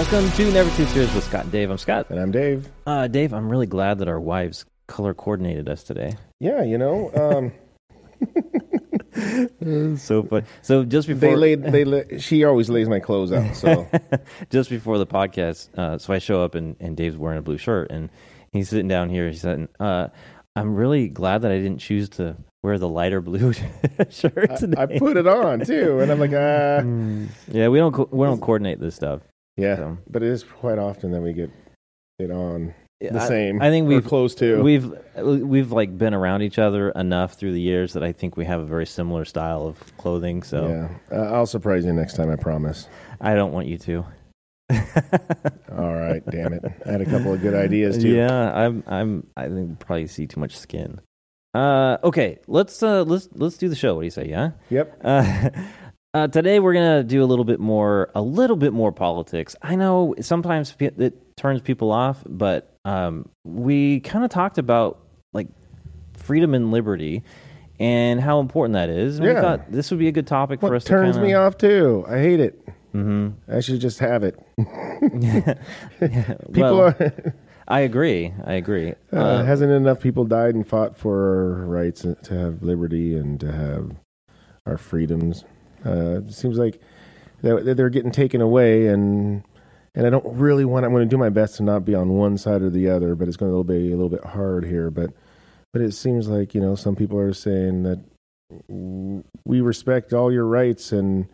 Welcome to Never Too Serious with Scott and Dave. I'm Scott. And I'm Dave. Uh, Dave, I'm really glad that our wives color coordinated us today. Yeah, you know, um, so fun. So just before they laid, they la- she always lays my clothes out. So just before the podcast, uh, so I show up and, and Dave's wearing a blue shirt and he's sitting down here. He said, uh, "I'm really glad that I didn't choose to wear the lighter blue shirt today." I, I, put it on too, and I'm like, ah, yeah, we don't co- we don't coordinate this stuff. Yeah, so. but it is quite often that we get it on the I, same. I think we've close to. We've we've like been around each other enough through the years that I think we have a very similar style of clothing. So yeah, uh, I'll surprise you next time. I promise. I don't want you to. All right, damn it! I had a couple of good ideas too. Yeah, I'm. I'm. I think probably see too much skin. Uh, okay, let's uh, let's let's do the show. What do you say? Yeah. Yep. Uh, uh, today we're gonna do a little bit more, a little bit more politics. I know sometimes it turns people off, but um, we kind of talked about like freedom and liberty and how important that is. And yeah. we thought this would be a good topic what for us. Turns kinda... me off too. I hate it. Mm-hmm. I should just have it. people well, are. I agree. I agree. Uh, uh, hasn't enough people died and fought for our rights to have liberty and to have our freedoms? Uh, it seems like they're getting taken away, and and I don't really want. I'm going to do my best to not be on one side or the other, but it's going to be a little bit hard here. But but it seems like you know some people are saying that we respect all your rights, and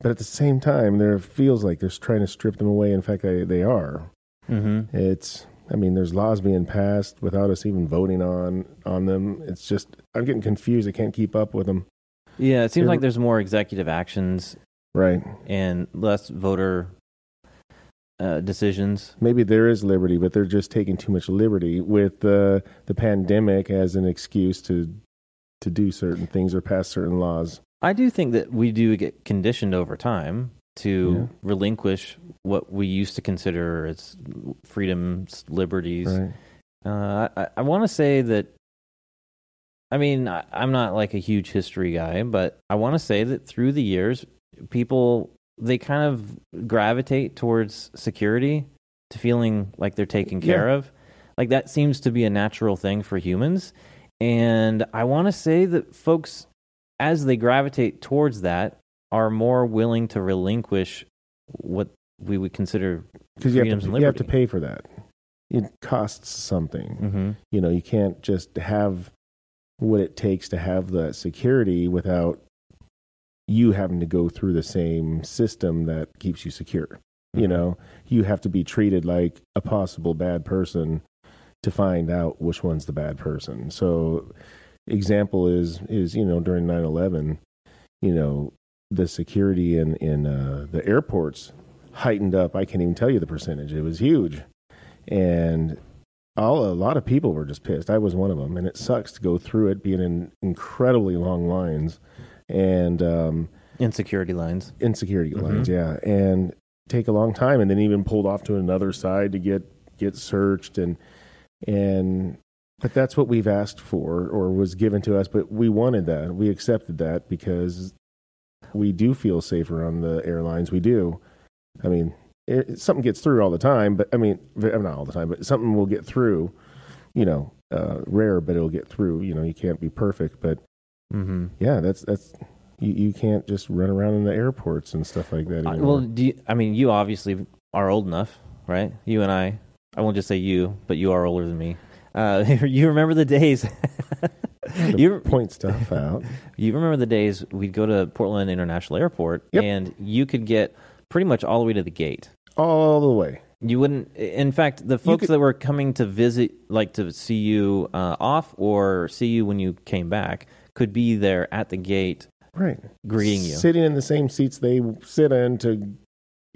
but at the same time, there feels like they're trying to strip them away. In fact, they they are. Mm-hmm. It's I mean, there's laws being passed without us even voting on on them. It's just I'm getting confused. I can't keep up with them. Yeah, it seems like there's more executive actions, right, and less voter uh, decisions. Maybe there is liberty, but they're just taking too much liberty with uh, the pandemic as an excuse to to do certain things or pass certain laws. I do think that we do get conditioned over time to yeah. relinquish what we used to consider as freedoms, liberties. Right. Uh, I, I want to say that I mean, I, am not like a huge history guy, but I want to say that through the years, people they kind of gravitate towards security to feeling like they're taken care yeah. of. Like that seems to be a natural thing for humans. And I want to say that folks, as they gravitate towards that, are more willing to relinquish what we would consider because you, you have to pay for that. It costs something. Mm-hmm. You know, you can't just have what it takes to have that security without you having to go through the same system that keeps you secure. Mm-hmm. You know, you have to be treated like a possible bad person to find out which one's the bad person. So example is is you know during 9/11, you know, the security in in uh, the airports heightened up. I can't even tell you the percentage. It was huge. And all a lot of people were just pissed. I was one of them, and it sucks to go through it, being in incredibly long lines, and um, insecurity lines, insecurity mm-hmm. lines, yeah, and take a long time, and then even pulled off to another side to get get searched, and and but that's what we've asked for or was given to us, but we wanted that, we accepted that because we do feel safer on the airlines. We do. I mean, it, something gets through all the time, but I mean, not all the time, but something will get through. You know, uh, rare, but it'll get through. You know, you can't be perfect, but mm-hmm. yeah, that's that's you, you can't just run around in the airports and stuff like that. Uh, well, do you, I mean, you obviously are old enough, right? You and I. I won't just say you, but you are older than me. Uh, you remember the days. you point stuff out. You remember the days we'd go to Portland International Airport, yep. and you could get pretty much all the way to the gate. All the way. You wouldn't. In fact, the folks could, that were coming to visit, like to see you uh, off or see you when you came back, could be there at the gate, right, greeting you, sitting in the same seats they sit in to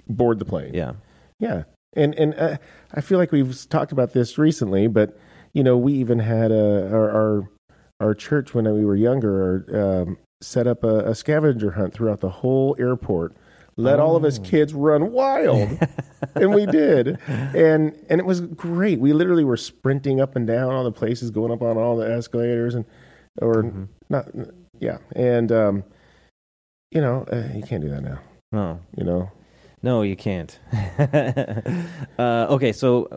board the plane. Yeah, yeah. And and uh, I feel like we've talked about this recently, but you know, we even had a our our, our church when we were younger um, set up a, a scavenger hunt throughout the whole airport let oh. all of us oh. kids run wild and we did and and it was great we literally were sprinting up and down all the places going up on all the escalators and or mm-hmm. not yeah and um you know uh, you can't do that now no you know No, you can't. uh, okay, so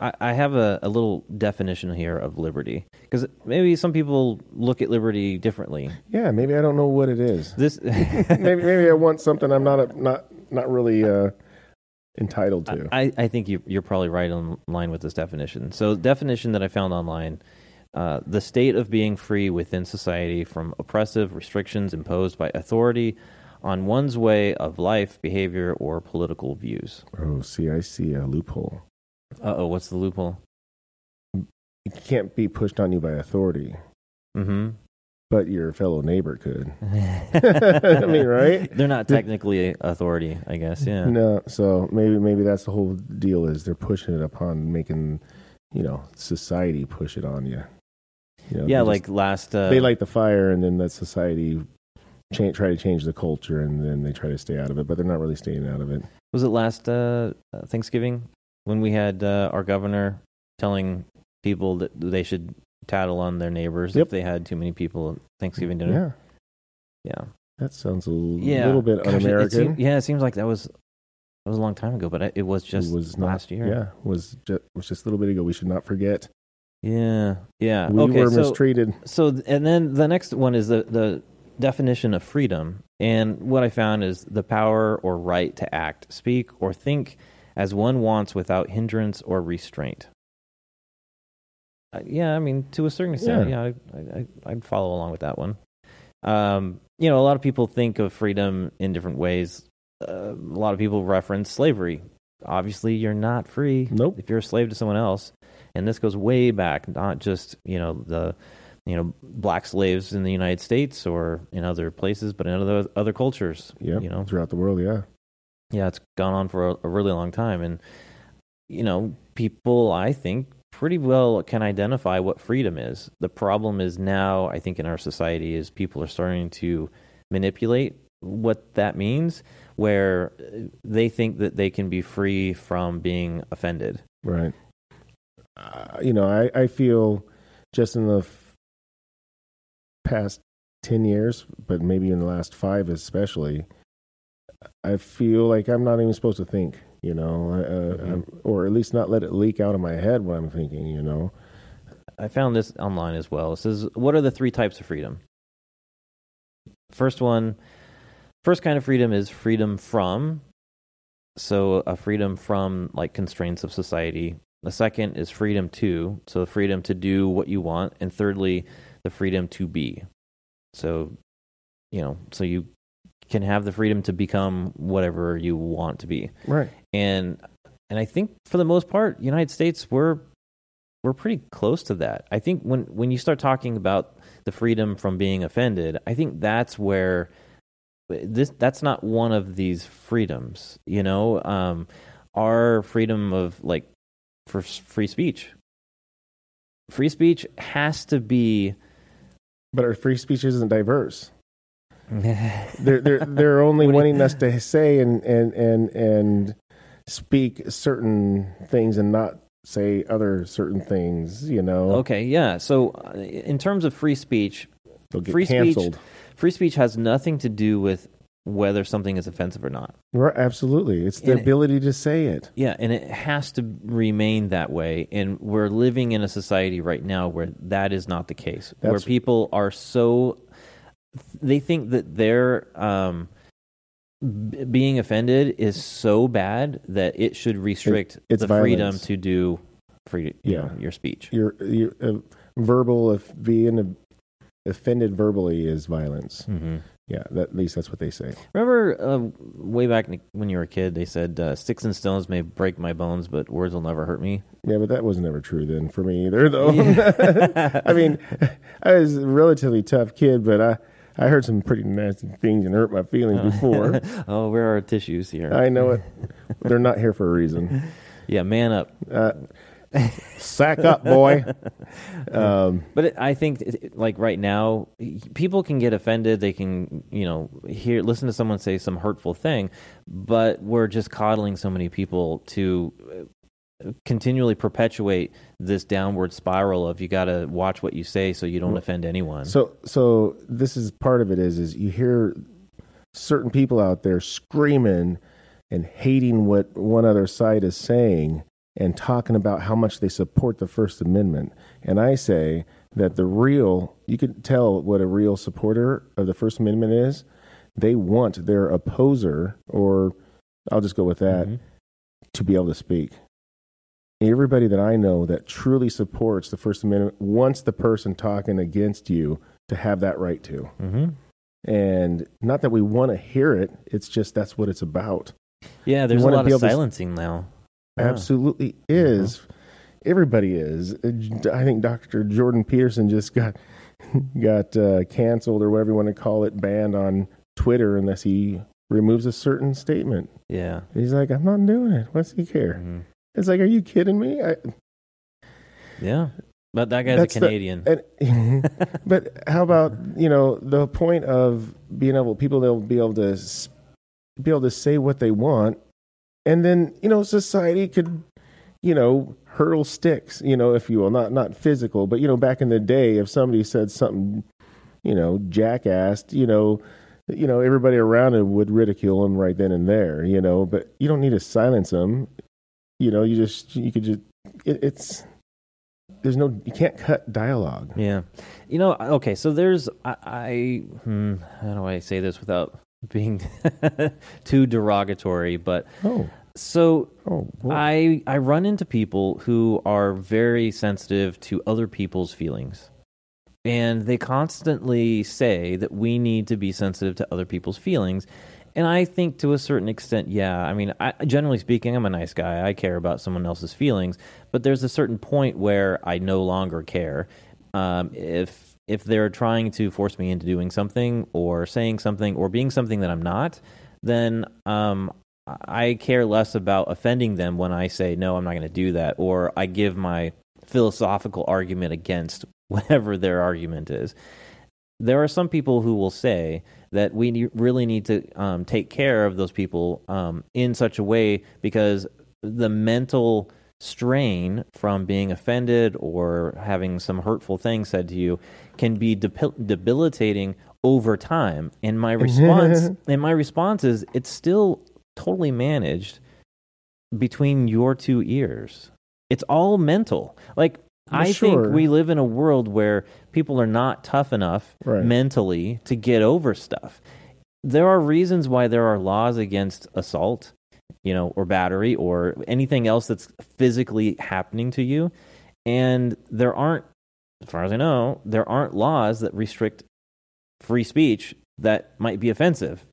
I, I have a, a little definition here of liberty because maybe some people look at liberty differently. Yeah, maybe I don't know what it is. This maybe maybe I want something I'm not a, not not really uh, entitled to. I, I think you, you're probably right on line with this definition. So, definition that I found online uh, the state of being free within society from oppressive restrictions imposed by authority on one's way of life, behavior, or political views. oh, see, I see a loophole. Uh oh, what's the loophole? It can't be pushed on you by authority, Mm-hmm. but your fellow neighbor could. I mean, right? They're not technically authority, I guess. Yeah. No, so maybe maybe that's the whole deal is they're pushing it upon making, you know, society push it on you. you know, Yeah, like just- last. Uh, they light the fire and then let society try to change the culture and then they try to stay out of it, but they're not really staying out of it. Was it last uh, Thanksgiving when we had uh, our governor telling people that they should tattle on their neighbors Yep. if they had too many people at Thanksgiving dinner? Yeah, Yeah. that sounds a l- Yeah. little bit Gosh, it- it un-American. seemed- yeah, it seems like that was that was a long time ago, but it was just it was not, last year. Yeah, was just, was just a little bit ago. We should not forget. Yeah. Yeah. we okay. were so, mistreated. so, and then the next one is the, the definition of freedom. And what I found is the power or right to act, speak, or think as one wants without hindrance or restraint. Uh, yeah, I mean, to a certain extent, yeah, I, I, I'd follow along with that one. Um, you know, a lot of people think of freedom in different ways. Uh, a lot of people reference slavery. Obviously, you're not free Nope. if you're a slave to someone else. And this goes way back, not just you know the you know black slaves in the United States or in other places, but in other other cultures. Yeah, you know, throughout the world. Yeah, yeah, it's gone on for a, a really long time, and you know, people I think pretty well can identify what freedom is. The problem is now, I think, in our society, is people are starting to manipulate what that means, where uh, they think that they can be free from being offended. right. Uh, you know, I I feel just in the f- past ten years, but maybe in the last five especially, I feel like I'm not even supposed to think. You know, uh, Mhm. I'm- or at least not let it leak out of my head what I'm thinking. You know. I found this online as well. It says, What are the three types of freedom? First one, first kind of freedom is freedom from. So, a freedom from like constraints of society. The second is freedom to. So, the freedom to do what you want. And thirdly, the freedom to be. So, you know, so you can have the freedom to become whatever you want to be Right. and and I think for the most part, United States we're we're pretty close to that. I think when when you start talking about the freedom from being offended, I think that's where this that's not one of these freedoms. You know, um, our freedom of like for free speech. Free speech has to be. But our free speech isn't diverse. they're they're they're only wanting us to say and and and and speak certain things and not say other certain things. You know, okay, yeah. So, uh, in terms of free speech, free speech- free speech has nothing to do with whether something is offensive or not. Right, absolutely, it's the And it- ability to say it. Yeah, and it has to remain that way. And we're living in a society right now where that is not the case. where people are so they think that their um, b- being offended is so bad that it should restrict it's the freedom to do free, Yeah. know, your speech. Your your uh, verbal if being offended verbally is violence. hmm Yeah, that, at least that's what they say. Remember uh, way back when you were a kid, they said uh, sticks and stones may break my bones, but words will never hurt me. Yeah, but that was never true then for me either, though. Yeah. I mean, I was a relatively tough kid, but I I heard some pretty nasty things and hurt my feelings before. oh, where are our tissues here? I know it. They're not here for a reason. yeah, man up. Uh, sack up, boy. Um, But it, I think, it- it- like right now, people can get offended. They can, you know, hear, listen to someone say some hurtful thing, but we're just coddling so many people to uh, continually perpetuate this downward spiral of you got to watch what you say so you don't offend anyone. so so this is part of it is is you hear certain people out there screaming and hating what one other side is saying and talking about how much they support the First Amendment. And I say that the real, you can tell what a real supporter of the First Amendment is. They want their opposer, or I'll just go with that, Mhm. to be able to speak. Everybody that I know that truly supports the First Amendment wants the person talking against you to have that right to. Mhm. And not that we want to hear it, it's just that's what it's about. Yeah, there's a lot of able to silencing now. Yeah. Absolutely is. Everybody is. Uh, I think Dr. Jordan Peterson just got got uh, canceled or whatever you want to call it, banned on Twitter unless he removes a certain statement. Yeah. He's like, I'm not doing it. What's he care? Mhm. It's like, are you kidding me? I, Yeah. But that guy's That's a the- Canadian. and, but how about you know the point of being able people they'll be able to be able to say what they want, and then you know society could you know hurl sticks you know if you will not not physical but you know back in the day if somebody said something you know jackassed you know you know everybody around him would ridicule him right then and there you know but you don't need to silence them you know you just you could just it, it's there's no you can't cut dialogue Yeah. You know, okay, so there's I, I hmm, how do I say this without being too derogatory, but oh so oh boy. I I run into people who are very sensitive to other people's feelings. And they constantly say that we need to be sensitive to other people's feelings. And I think to a certain extent, yeah. I mean, I, generally speaking, I'm a nice guy. I care about someone else's feelings, but there's a certain point where I no longer care. Um, if if they're trying to force me into doing something or saying something or being something that I'm not, then um, I care less about offending them when I say no, I'm not going to do that, or I give my philosophical argument against whatever their argument is. There are some people who will say that we ne- really need to um, take care of those people um, in such a way because the mental strain from being offended or having some hurtful thing said to you can be debil- debilitating over time. And my response, and my response is, it's still totally managed between your two ears. It's all mental. Like Well, I sure. think we live in a world where people are not tough enough Right. mentally to get over stuff. There are reasons why there are laws against assault, you know, or battery or anything else that's physically happening to you. And there aren't, as far as I know, there aren't laws that restrict free speech that might be offensive.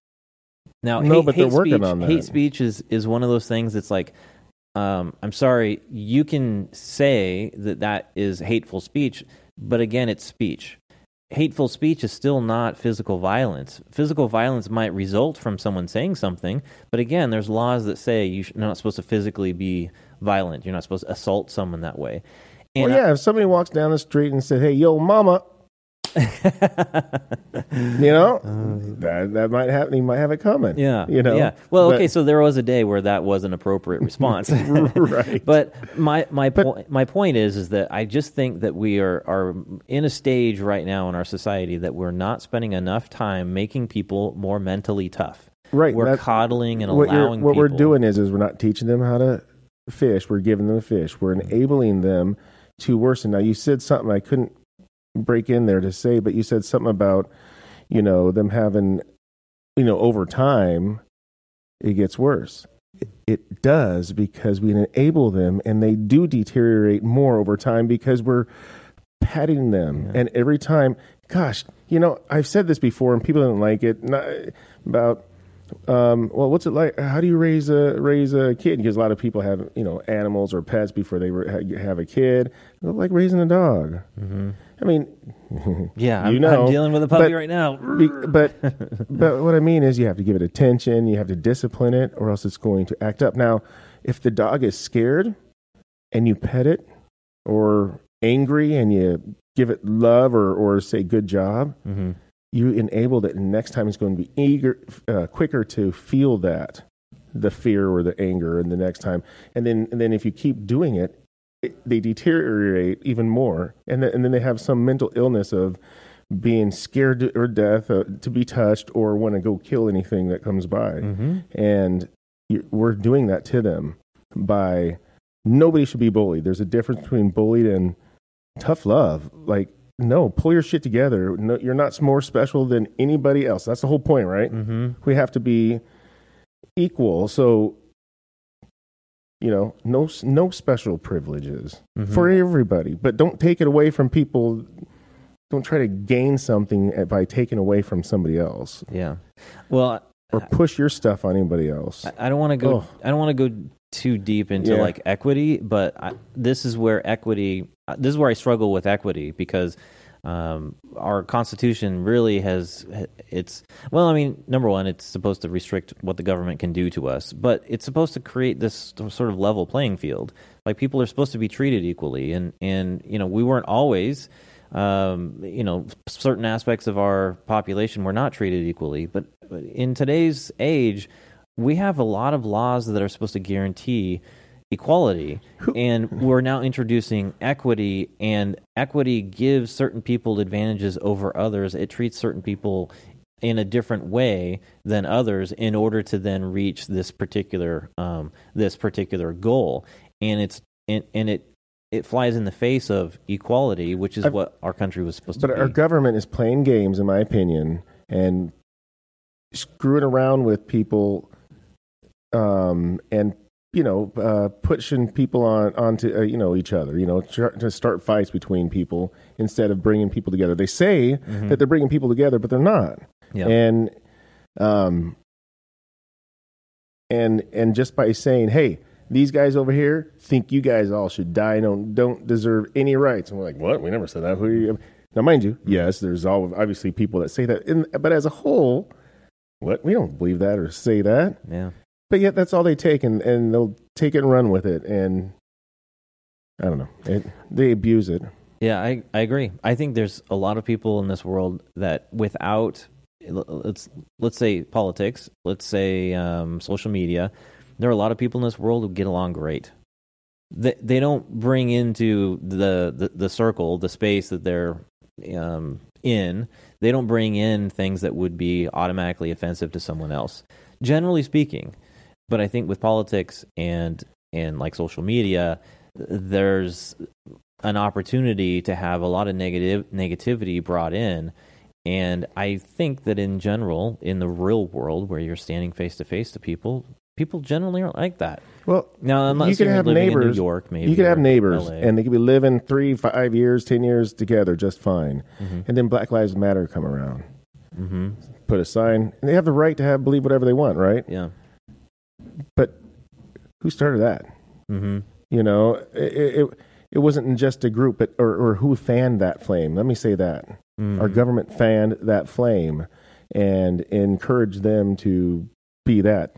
Now, No, hate, but they're hate working speech, on that. Hate speech is, is one of those things that's like, um, I'm sorry, you can say that that is hateful speech, but again, it's speech. Hateful speech is still not physical violence. Physical violence might result from someone saying something, but again, there's laws that say you're not supposed to physically be violent. You're not supposed to assault someone that way. well, yeah, if somebody walks down the street and said, "Hey, yo, mama," you know, that that might happen. He might have it coming. Yeah. you know. Yeah. Well, But- okay. So there was a day where that was an appropriate response. Right. But my my But- point my point is is that I just think that we are are in a stage right now in our society that we're not spending enough time making people more mentally tough. right. We're coddling and what, allowing what we're doing is is we're not teaching them how to fish. We're giving them fish. We're mm-hmm. enabling them to worsen. Now, you said something I couldn't break in there to say, but you said something about you know them having you know over time it gets worse. It, does because we enable them, and they do deteriorate more over time because we're patting them, Yeah. and every time, gosh, you know, I've said this before, and people didn't like it. Not, about um, well, what's it like? How do you raise a raise a kid? Because a lot of people have you know animals or pets before they have a kid. Like raising a dog. Mhm. I mean, Yeah, You I'm, know, I'm dealing with a puppy but- right now. but but what I mean is you have to give it attention. You have to discipline it, or else it's going to act up. Now, if the dog is scared and you pet it, or angry and you give it love or or say good job, hmm you enable that and next time it's going to be eager uh, quicker to feel that the fear or the anger and the next time and then and then if you keep doing it, it they deteriorate even more and then, and then they have some mental illness of being scared to, or death uh, to be touched or want to go kill anything that comes by hmm and we're doing that to them by nobody should be bullied. There's a difference between bullied and tough love. Like, no, pull your shit together. No, you're not more special than anybody else. That's the whole point, right? Mm-hmm. We have to be equal. So, you know, no no special privileges Mhm. for everybody, but don't take it away from people. Don't try to gain something by taking away from somebody else Yeah. Well, or push your stuff on anybody else. I, don't want to go. Ugh. I don't want to go too deep into Yeah. like equity, but I, this is where equity. uh, This is where I struggle with equity because um, our Constitution really has. It's well, I mean, number one, it's supposed to restrict what the government can do to us, but it's supposed to create this sort of level playing field. Like people are supposed to be treated equally, and and you know we weren't always. Um, you know, certain aspects of our population were not treated equally, but but in today's age, we have a lot of laws that are supposed to guarantee equality. And we're now introducing equity and equity gives certain people advantages over others. It treats certain people in a different way than others in order to then reach this particular um, this particular goal. And it's and, and it it flies in the face of equality which is I've- what our country was supposed to be. But our government is playing games, in my opinion, and screwing around with people, um, and you know, uh, pushing people on onto uh, you know each other. You know, tr- to start fights between people instead of bringing people together. They say that they're bringing people together, but they're not. yeah And um, and and just by saying, hey. These guys over here think you guys all should die. Don't don't deserve any rights. And we're like, what? We never said that. Who are you? Now, mind you, yes, there's all obviously people that say that, in, but as a whole, what we don't believe that or say that. yeah But yet, that's all they take, and, and they'll take it and run with it. And I don't know, it, they abuse it. Yeah, I, I agree. I think there's a lot of people in this world that without let's let's say politics, let's say um, social media, there are a lot of people in this world who get along great. They they don't bring into the the, the circle the space that they're um, in. They don't bring in things that would be automatically offensive to someone else. Generally speaking, but I think with politics and and like social media, there's an opportunity to have a lot of negative negativity brought in and i think that in general in the real world where you're standing face to face to people people generally aren't like that Well, now unless you can you're have neighbors. in new york maybe you can have neighbors, LA. and they could be living three, five years, ten years together just fine. Mhm. And then Black Lives Matter come around, Mhm. put a sign, and they have the right to have believe whatever they want, right? yeah But who started that? hmm You know, it it, it wasn't just a group, but or, or who fanned that flame. Let me say that Mm-hmm. our government fanned that flame and encouraged them to be that,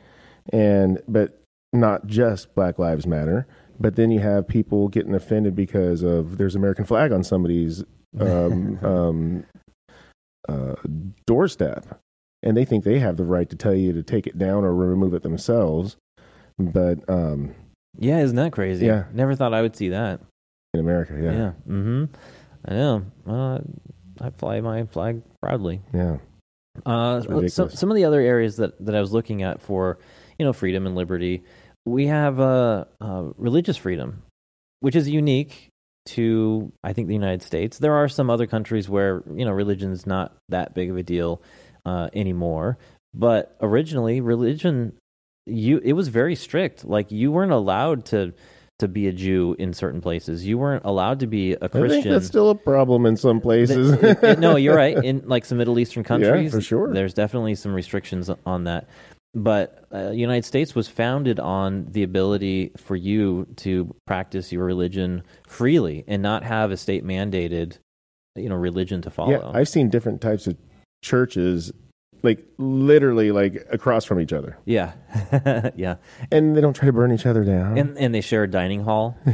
and but not just Black Lives Matter. But then you have people getting offended because of there's American flag on somebody's um, um, uh, doorstep, and they think they have the right to tell you to take it down or remove it themselves. But um, yeah isn't that crazy Yeah. never thought i would see that in America, yeah, yeah, hmm i know uh, i fly my flag proudly yeah. Uh, some some of the other areas that, that I was looking at for you know freedom and liberty, we have uh, uh, religious freedom, which is unique to I think the United States. There are some other countries where you know religion is not that big of a deal uh, anymore, but originally religion you it was very strict. Like you weren't allowed to to be a Jew in certain places. You weren't allowed to be a Christian. that's still a problem in some places. It- it- no, you're right. In like some Middle Eastern countries, yeah, for sure. there's definitely some restrictions on that. But uh, United States was founded on the ability for you to practice your religion freely and not have a state mandated, you know, religion to follow. Yeah, I've seen different types of churches, like literally like across from each other, yeah, yeah. and they don't try to burn each other down. And and they share a dining hall.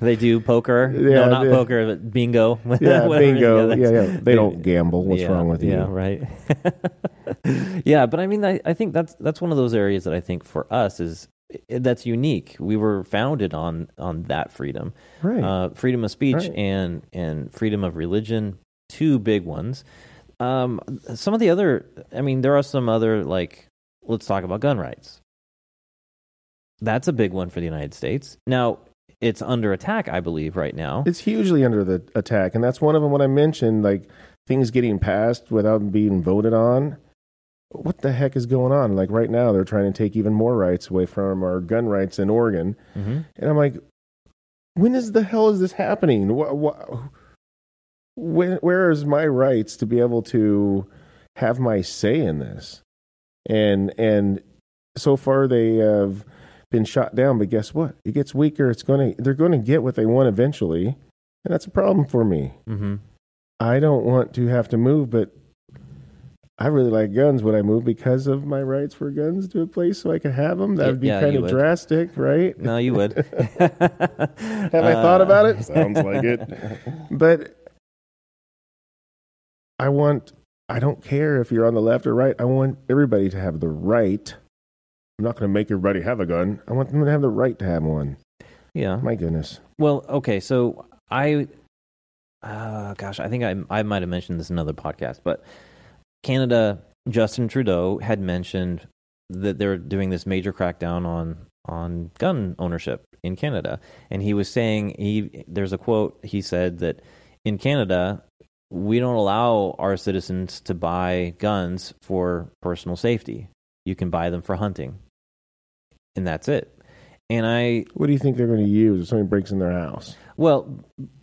they do poker. Yeah, no, not they- poker, but bingo. yeah, bingo. Yeah, yeah. They don't gamble. What's Yeah, wrong with you? Yeah, right. yeah, but I mean, I, I think that's that's one of those areas that I think for us is that's unique. We were founded on on that freedom, Right. uh, freedom of speech Right. and and freedom of religion, two big ones. Um, some of the other, I mean, there are some other like let's talk about gun rights. That's a big one for the United States. Now, it's under attack, I believe, right now. It's hugely under the attack, and that's one of them. When I mentioned like things getting passed without being voted on, what the heck is going on? Like right now, they're trying to take even more rights away from our gun rights in Oregon, hmm and I'm like, when is the hell is this happening? Wh- wh- when, where is my rights to be able to have my say in this? And and so far they have been shot down, but guess what? It gets weaker. It's going to they're going to get what they want eventually, and that's a problem for me. hmm I don't want to have to move, but I really like guns when I move because of my rights for guns to a place so I can have them. That would be yeah, kind of would. drastic, right? No, you would. Have I thought about it? Sounds like it. But I want, I don't care if you're on the left or right. I want everybody to have the right. I'm not going to make everybody have a gun. I want them to have the right to have one. Yeah. My goodness. Well, okay, so I, uh, gosh, I think I I might have mentioned this in another podcast, but Canada, Justin Trudeau had mentioned that they're doing this major crackdown on on gun ownership in Canada, and he was saying he there's a quote he said that in Canada we don't allow our citizens to buy guns for personal safety. You can buy them for hunting, and that's it. And I What do you think they're going to use if somebody breaks in their house? well,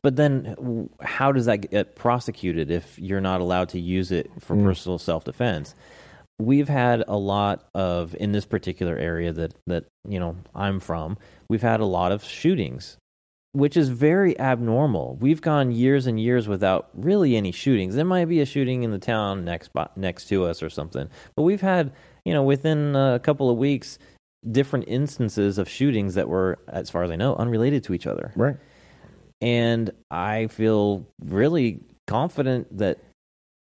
but then how does that get prosecuted if you're not allowed to use it for Mm. personal self defense? We've had a lot of in this particular area that that you know I'm from. We've had a lot of shootings, which is very abnormal. We've gone years and years without really any shootings. There might be a shooting in the town next next to us or something, but we've had you know within a couple of weeks different instances of shootings that were, as far as I know, unrelated to each other Right. and I feel really confident that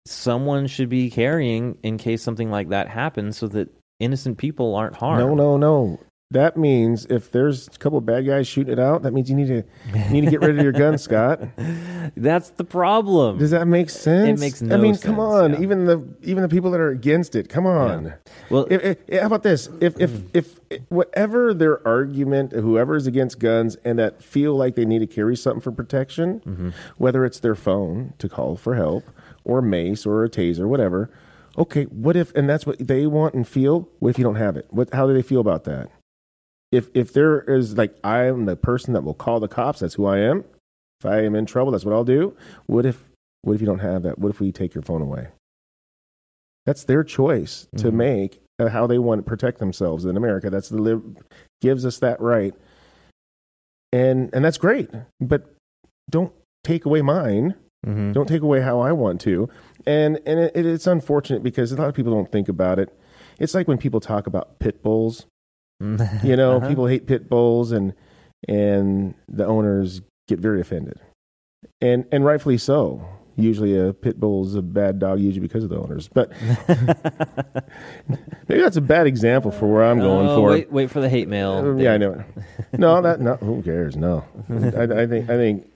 someone should be carrying in case something like that happens so that innocent people aren't harmed. No, no, no. That means if there's a couple of bad guys shooting it out, that means you need to you need to get rid of your gun, Scott. That's the problem. Does that make sense? It makes no sense. I mean, sense, come on. yeah. Even the even the people that are against it, come on. well, If, if, how about this? If if if whatever their argument, whoever is against guns and that feel like they need to carry something for protection, Mm-hmm. whether it's their phone to call for help or mace or a taser, whatever. Okay, what if and that's what they want and feel? What if you don't have it? What how do they feel about that? If if there is like I am the person that will call the cops, that's who I am. If I am in trouble, that's what I'll do. What if what if you don't have that? What if we take your phone away? That's their choice to Mhm. make uh, how they want to protect themselves in America. That's the live gives us that right, and and that's great. But don't take away mine. mhm. Don't take away how I want to. And and it, it's unfortunate because a lot of people don't think about it. It's like when people talk about pit bulls. You know, Uh-huh. people hate pit bulls, and and the owners get very offended, and and rightfully so. Usually, a pit bull is a bad dog, usually because of the owners. But maybe that's a bad example for where I'm going Oh, for. Wait, wait for the hate mail. Uh, yeah, I know. No, that no. Who cares? No, I, I think I think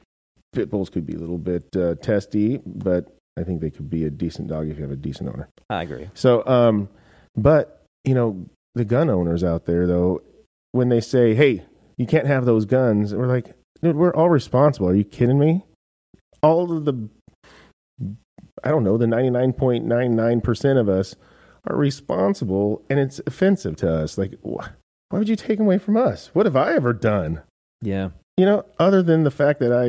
pit bulls could be a little bit uh, testy, but I think they could be a decent dog if you have a decent owner. I agree. So, um, but you know, the gun owners out there though, when they say, "Hey, you can't have those guns," we're like, "Dude, we're all responsible." Are you kidding me? All of the, I don't know, the ninety nine point nine nine percent of us are responsible, and it's offensive to us. Like, wh- why would you take them away from us? What have I ever done? Yeah. You know, other than the fact that I,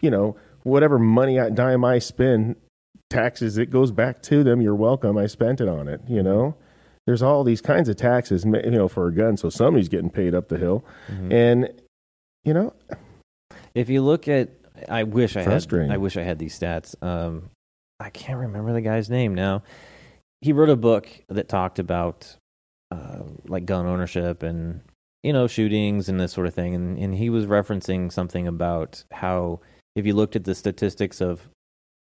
you know, whatever money I, dime I spend, taxes, it goes back to them. You're welcome. I spent it on it. You know, there's all these kinds of taxes, you know, for a gun. So somebody's getting paid up the hill. Mhm. And, you know, If you look at, I wish I had, I wish I had these stats. Um, I can't remember the guy's name now. He wrote a book that talked about uh, like gun ownership and you know shootings and this sort of thing, and and he was referencing something about how if you looked at the statistics of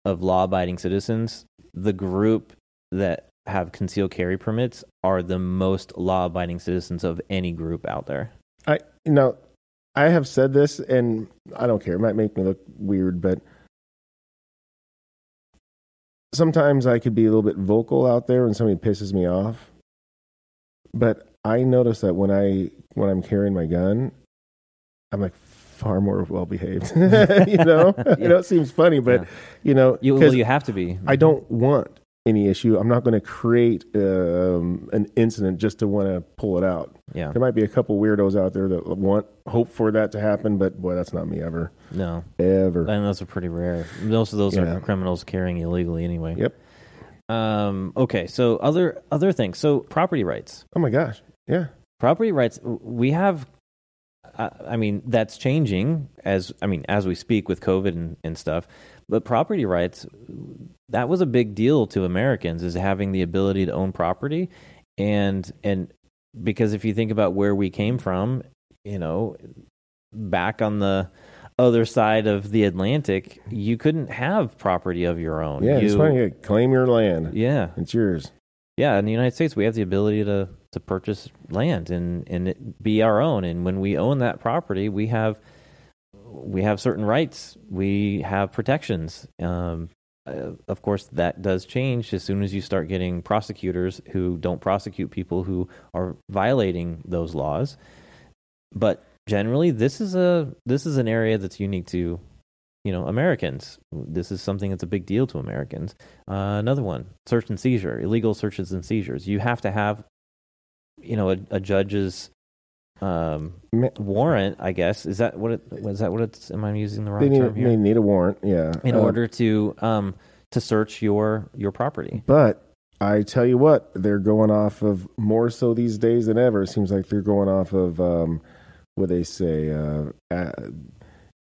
of law abiding citizens, the group that have concealed carry permits are the most law abiding citizens of any group out there. I, you know, I have said this and I don't care. It might make me look weird, but sometimes I could be a little bit vocal out there when somebody pisses me off. But I notice that when I when I'm carrying my gun, I'm like far more well behaved. you know, you know, it seems funny, but Yeah. you know, You, well, you have to be. I don't want any issue. I'm not going to create um, an incident just to want to pull it out. Yeah. There might be a couple weirdos out there that want hope for that to happen, but boy, that's not me ever, No. ever. And those are pretty rare. Most of those Yeah. are criminals carrying illegally anyway. Yep. Um, okay, so other other things. So property rights. Oh my gosh, yeah, Property rights. We have. I I mean, that's changing as I mean as we speak with COVID and, and stuff. But property rights, that was a big deal to Americans, is having the ability to own property, and and because if you think about where we came from, you know, back on the other side of the Atlantic, you couldn't have property of your own. yeah. you, yeah, Claim your land. Yeah, It's yours. yeah. In the United States, we have the ability to to purchase land and and it be our own. And when we own that property, we have we have certain rights. We have protections. Um, uh, of course, that does change as soon as you start getting prosecutors who don't prosecute people who are violating those laws. But generally, this is a this is an area that's unique to you know Americans. This is something that's a big deal to Americans. Uh, another one, search and seizure, illegal searches and seizures. You have to have you know a, a judge's um, warrant. I guess is that what it was that what it's? Am I using the They wrong need, term here? they need a warrant. Yeah. in Uh, order to um to search your your property. But I tell you what, they're going off of more so these days than ever. It seems like they're going off of um, what they say, uh,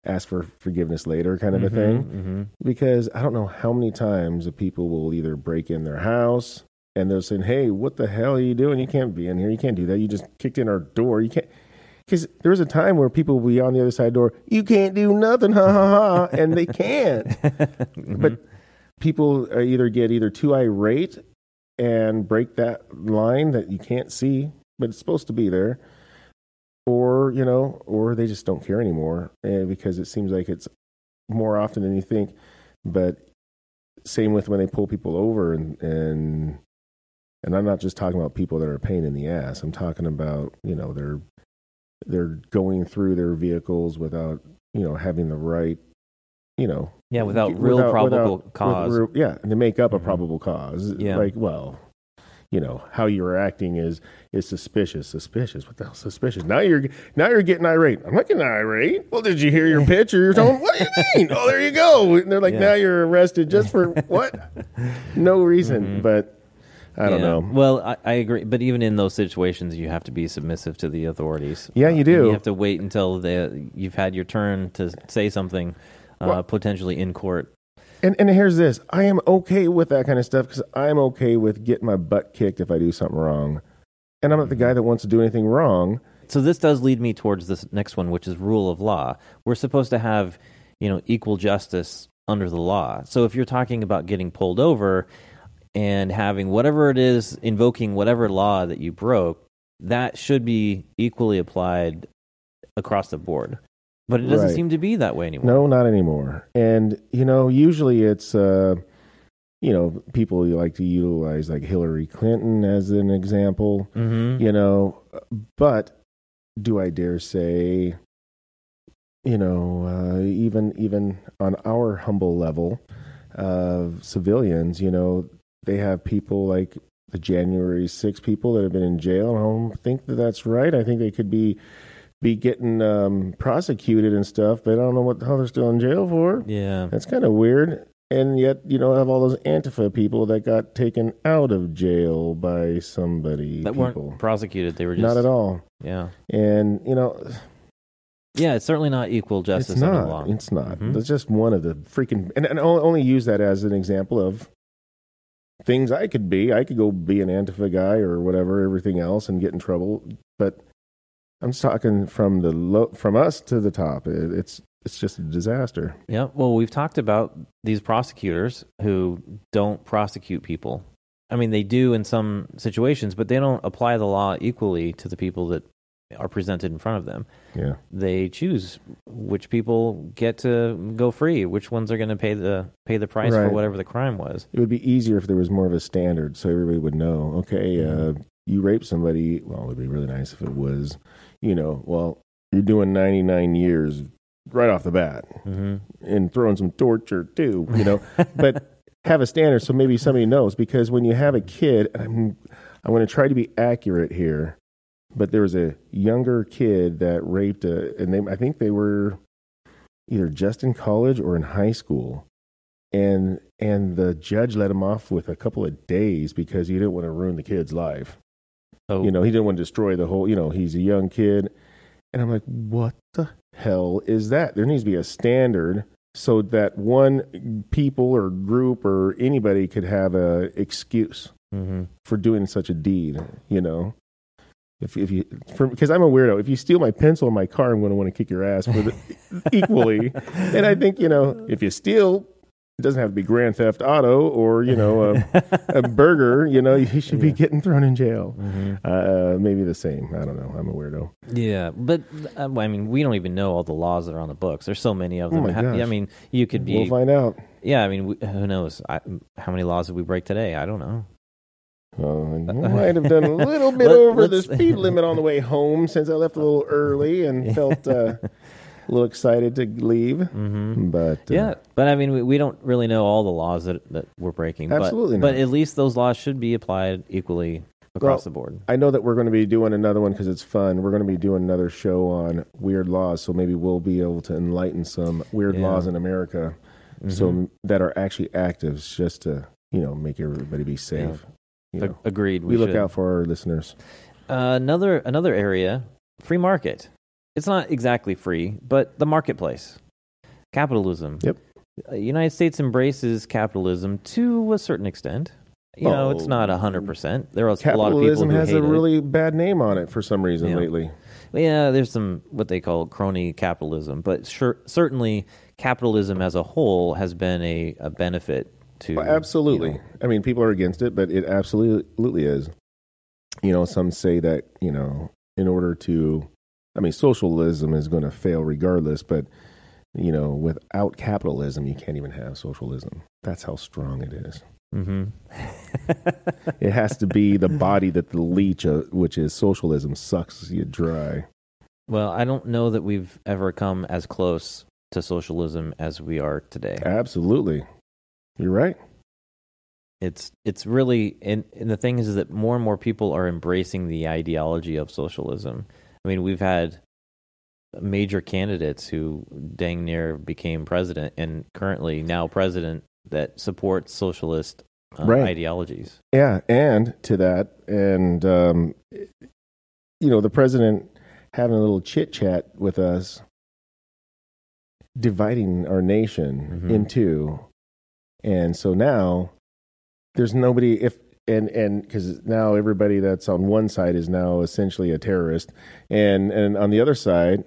ask for forgiveness later kind of a thing. hmm Because I don't know how many times the people will either break in their house and they're saying, "Hey, what the hell are you doing? You can't be in here. You can't do that. You just kicked in our door. You can't." Because there was a time where people would be on the other side the door. You can't do nothing, ha ha ha, and they can't Mm-hmm. but people uh, either get either too irate and break that line that you can't see, but it's supposed to be there, or you know, or they just don't care anymore, and because it seems like it's more often than you think. But same with when they pull people over and and and I'm not just talking about people that are a pain in the ass. I'm talking about you know they're they're going through their vehicles without you know having the right you know yeah, without real without- probable without- cause. with yeah, and to make up a Mhm. probable cause. Yeah. Like, well, you know, how you're acting is is suspicious. Suspicious. What the hell suspicious? Now you're now you're getting irate. I'm not getting irate. Well, did you hear your pitch or your tone? What do you mean? oh, there you go. And they're like, Yeah. now you're arrested just for what? No reason. Mhm. But I don't Yeah. know. Well, I, I agree, but even in those situations, you have to be submissive to the authorities. Yeah, you do. You have to wait until you've had your turn to say something, uh, Well- potentially in court. And and here's this. I am okay with that kind of stuff because I'm okay with getting my butt kicked if I do something wrong. And I'm not the guy that wants to do anything wrong. So this does lead me towards this next one, which is rule of law. We're supposed to have, you know, equal justice under the law. So if you're talking about getting pulled over and having whatever it is, invoking whatever law that you broke, that should be equally applied across the board. But it doesn't Right. seem to be that way anymore. No, not anymore. And you know, usually it's uh, you know people like to utilize like Hillary Clinton as an example. Mm-hmm. You know, but do I dare say, you know, uh, even even on our humble level of civilians, you know, they have people like the January 6 people that have been in jail. I don't think that that's right. I think they could be be getting um, prosecuted and stuff, but I don't know what the hell they're still in jail for. Yeah. That's kind of weird. And yet, you don't have all those Antifa people that got taken out of jail by somebody. That people. weren't prosecuted. They were just Not at all. Yeah. And you know, Yeah, it's certainly not equal justice it's not. law. It's not. Mhm. It's just one of the freaking. And, and I'll only use that as an example of things I could be. I could go be an Antifa guy or whatever, everything else, and get in trouble. But I'm just talking from the low, from us to the top. It, it's it's just a disaster. Yeah. Well, we've talked about these prosecutors who don't prosecute people. I mean, they do in some situations, but they don't apply the law equally to the people that are presented in front of them. Yeah. They choose which people get to go free, which ones are going to pay the pay the price for whatever the crime was. It would be easier if there was more of a standard, so everybody would know. Okay, uh, you rape somebody, well, it'd be really nice if it was, you know, well, you're doing 99 years right off the bat hmm and throwing some torture too, you know, but have a standard so maybe somebody knows because when you have a kid, I'm, I'm going to try to be accurate here, but there was a younger kid that raped a, and they, I think they were either just in college or in high school. And, and the judge let him off with a couple of days because he didn't want to ruin the kid's life. Oh, you know he didn't want to destroy the whole you know he's a young kid. And i'm like what the hell is that? There needs to be a standard so that one people or group or anybody could have a excuse hmm for doing such a deed you know if, if you because i'm a weirdo if you steal my pencil in my car i'm going to want to kick your ass for the, equally and i think you know if you steal it doesn't have to be grand theft auto or you know a, a burger you know you should be Yeah. getting thrown in jail hmm uh, maybe the same. I don't know. I'm a weirdo. Yeah, but uh, I mean, we don't even know all the laws that are on the books. There's so many of Oh them. gosh. I mean, you could be. We'll find out. yeah, I mean, who knows? I, how many laws did we break today? I don't know. Uh, I might have done a little bit over the speed limit on the way home since I left a little early and felt uh, a little excited to leave. hmm But uh, Yeah, but I mean, we, we don't really know all the laws that that we're breaking. Absolutely but, but at least those laws should be applied equally across Well, the board. I know that we're going to be doing another one because it's fun. We're going to be doing another show on weird laws, so maybe we'll be able to enlighten some weird Yeah. laws in America, so Mhm. that are actually active, just to you know make everybody be safe. Ag- know, agreed. we, look should. out for our listeners. Uh, another another area, free market. It's not exactly free, but the marketplace, capitalism. Yep. Uh, United States embraces capitalism to a certain extent. You know, it's Oh. not hundred percent. There are a lot of people Capitalism who has a it. really bad name on it for some reason Yeah. lately. Yeah, there's some what they call crony capitalism, but sure, certainly capitalism as a whole has been a, a benefit to. Well, absolutely. you know, I mean, people are against it, but it absolutely is. You know, some say that, you know, in order to, I mean, socialism is going to fail regardless, but, you know, without capitalism, you can't even have socialism. That's how strong it is. mhm. It has to be the body that the leech, uh, which is socialism, sucks you dry. well, I don't know that we've ever come as close to socialism as we are today. Absolutely. You're right. It's it's really and, and the thing is that more and more people are embracing the ideology of socialism. I mean, we've had major candidates who dang near became president and currently now president that support socialist uh, Right. ideologies. Yeah, and to that, and um, you know, the president having a little chit chat with us, dividing our nation Mhm. in two, and so now there's nobody if and and because now everybody that's on one side is now essentially a terrorist, and and on the other side.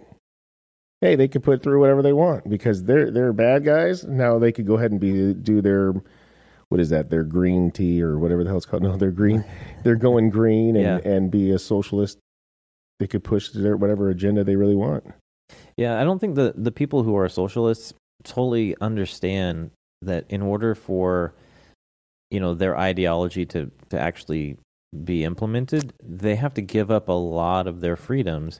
Hey, they could put through whatever they want because they're they're bad guys. Now they could go ahead and be do their what is that? Their green tea or whatever the hell it's called. No, they're green. They're going green and, Yeah. and be a socialist. They could push their whatever agenda they really want. Yeah, I don't think the the people who are socialists totally understand that in order for you know their ideology to to actually be implemented, they have to give up a lot of their freedoms.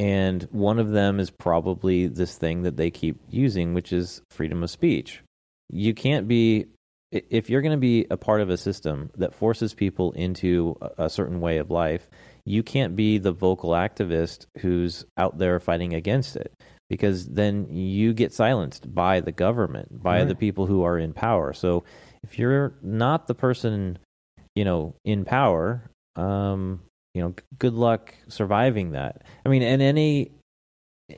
And one of them is probably this thing that they keep using, which is freedom of speech. You can't be if you're going to be a part of a system that forces people into a, certain way of life, you can't be the vocal activist who's out there fighting against it because then you get silenced by the government, by the people who are in power. So if you're not the person, you know, in power, um, you know, good luck surviving that. I mean, in any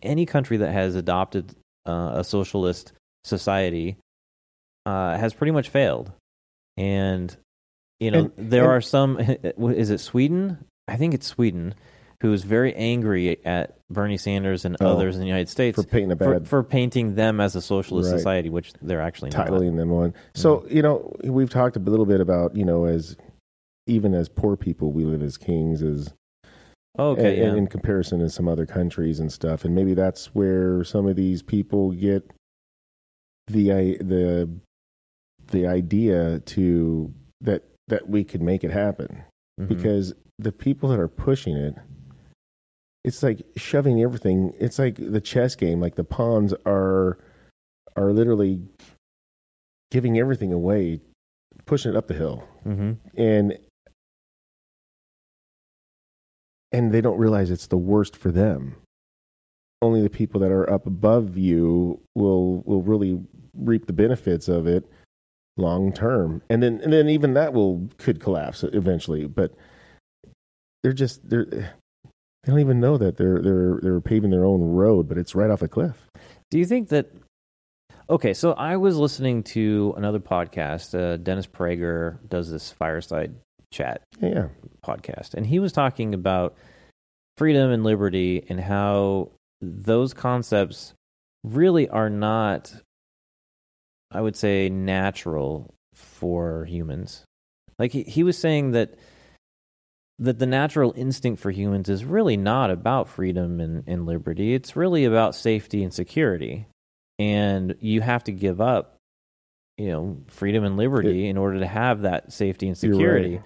any country that has adopted uh, a socialist society uh, has pretty much failed. And you know, And- there and- are some. Is it Sweden? I think it's Sweden, who is very angry at Bernie Sanders and Oh, others in the United States for painting a bad for painting them as a socialist Right. society, which they're actually not. titling them on. So you know, we've talked a little bit about you know as even as poor people, we live as kings as Oh, okay, yeah. in comparison to some other countries and stuff. And maybe that's where some of these people get the the the idea to that that we could make it happen. Mhm. because the people that are pushing it it's like shoving everything it's like the chess game like the pawns are are literally giving everything away pushing it up the hill. Mhm. and and they don't realize it's the worst for them. Only the people that are up above you will will really reap the benefits of it long term. And then and then even that will could collapse eventually but they're just they're they don't even know that they're they're they're paving their own road but it's right off a cliff Do you think that? Okay, so I was listening to another podcast. Uh, Dennis Prager does this fireside chat yeah podcast, and he was talking about freedom and liberty and how those concepts really are not, I would say, natural for humans. Like he, he was saying that that the natural instinct for humans is really not about freedom and, and liberty. It's really about safety and security. And you have to give up, you know, freedom and liberty in order to have that safety and You're right. security.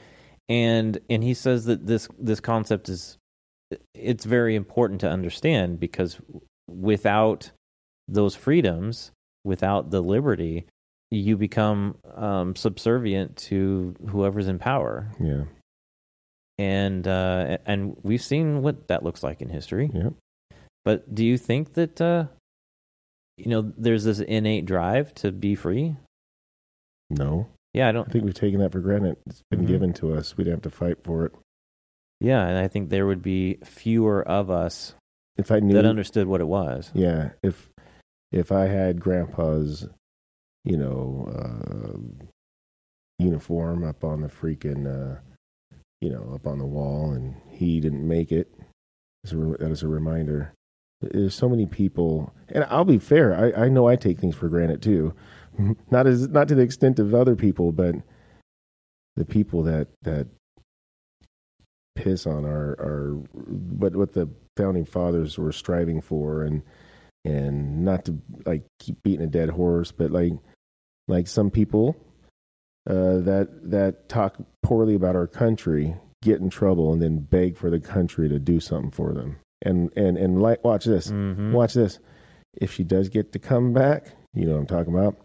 And and he says that this this concept is it's very important to understand because without those freedoms, without the liberty, you become um, subservient to whoever's in power yeah and uh, and we've seen what that looks like in history. yeah But do you think that uh, you know there's this innate drive to be free? no Yeah, I i don't. think we've taken that for granted it's been Mhm. given to us we didn't have to fight for it Yeah, and I think there would be fewer of us if i knew that understood what it was. Yeah, if if I had grandpa's, you know, uh, uniform up on the freaking, uh, you know, up on the wall, and he didn't make it, that is a reminder. There's so many people, and I'll be fair. I, I know I take things for granted too, not as not to the extent of other people, but the people that that piss on our our what what the founding fathers were striving for, and and not to like keep beating a dead horse, but like like some people uh, that that talk poorly about our country get in trouble and then beg for the country to do something for them. And and and like watch this, Mhm. watch this. If she does get to come back, you know what I'm talking about.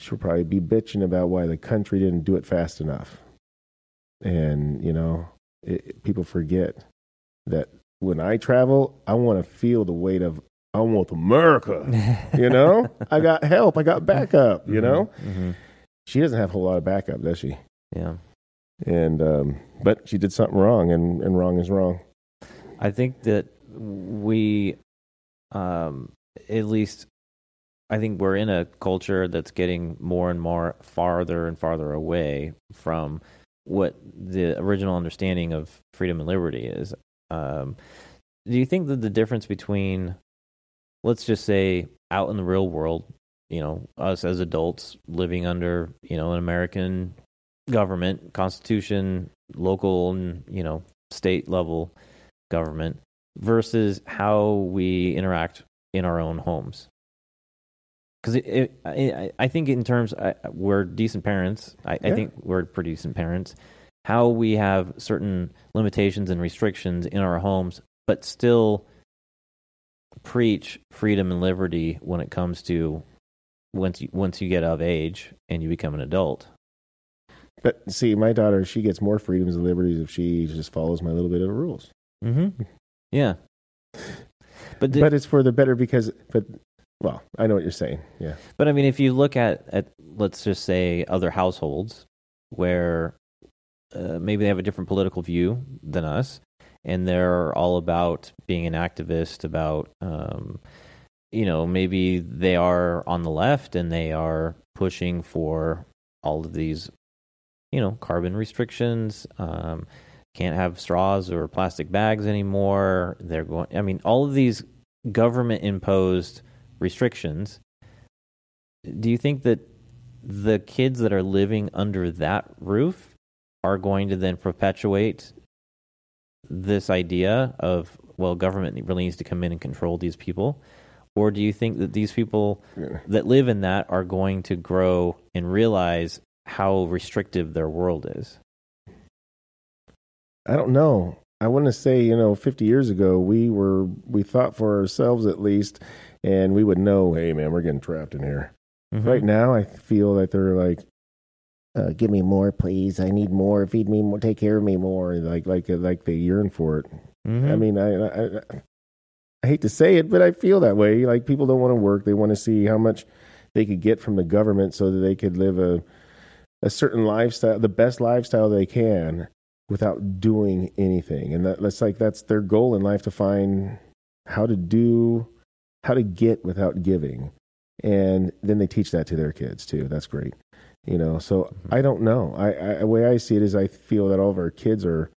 She'll probably be bitching about why the country didn't do it fast enough. And you know, it, people forget that when I travel, I want to feel the weight of I want America. You know, I got help, I got backup. You know, Mhm. She doesn't have a whole lot of backup, does she? Yeah, And um, but she did something wrong, and and wrong is wrong. I think that we, um, at least, I think we're in a culture that's getting more and more farther and farther away from what the original understanding of freedom and liberty is. Um, do you think that the difference between, let's just say, out in the real world, you know, us as adults living under, you know, an American government, constitution, local and, you know, state level government versus how we interact in our own homes. Because I, I think in terms, I, we're decent parents. I, I think we're pretty decent parents. How we have certain limitations and restrictions in our homes, but still preach freedom and liberty when it comes to once you once you get of age and you become an adult. But see, my daughter, she gets more freedoms and liberties if she just follows my little bit of rules. Mm-hmm. Yeah, but the, but it's for the better because, but well, I know what you're saying. Yeah, But I mean, if you look at, at let's just say other households where uh, maybe they have a different political view than us, and they're all about being an activist, about um, you know maybe they are on the left and they are pushing for all of these you know carbon restrictions. Um, can't have straws or plastic bags anymore. They're going. I mean, all of these government imposed restrictions do you think that the kids that are living under that roof are going to then perpetuate this idea of well government really needs to come in and control these people or do you think that these people that live in that are going to grow and realize how restrictive their world is I don't know. I want to say, you know, 50 years ago, we were, we thought for ourselves at least, and we would know, hey, man, we're getting trapped in here. Mhm. Right now, I feel that they're like, uh, give me more, please. I need more. Feed me more. Take care of me more. Like, like, like they yearn for it. Mhm. I mean, I, I, I, hate to say it, but I feel that way. Like people don't want to work; they want to see how much they could get from the government, so that they could live a a certain lifestyle, the best lifestyle they can, without doing anything. And that, that's like that's their goal in life to find how to do, how to get without giving, and then they teach that to their kids too. That's great, you know. So mm-hmm. I don't know. I, I the way I see it is, I feel that all of our kids are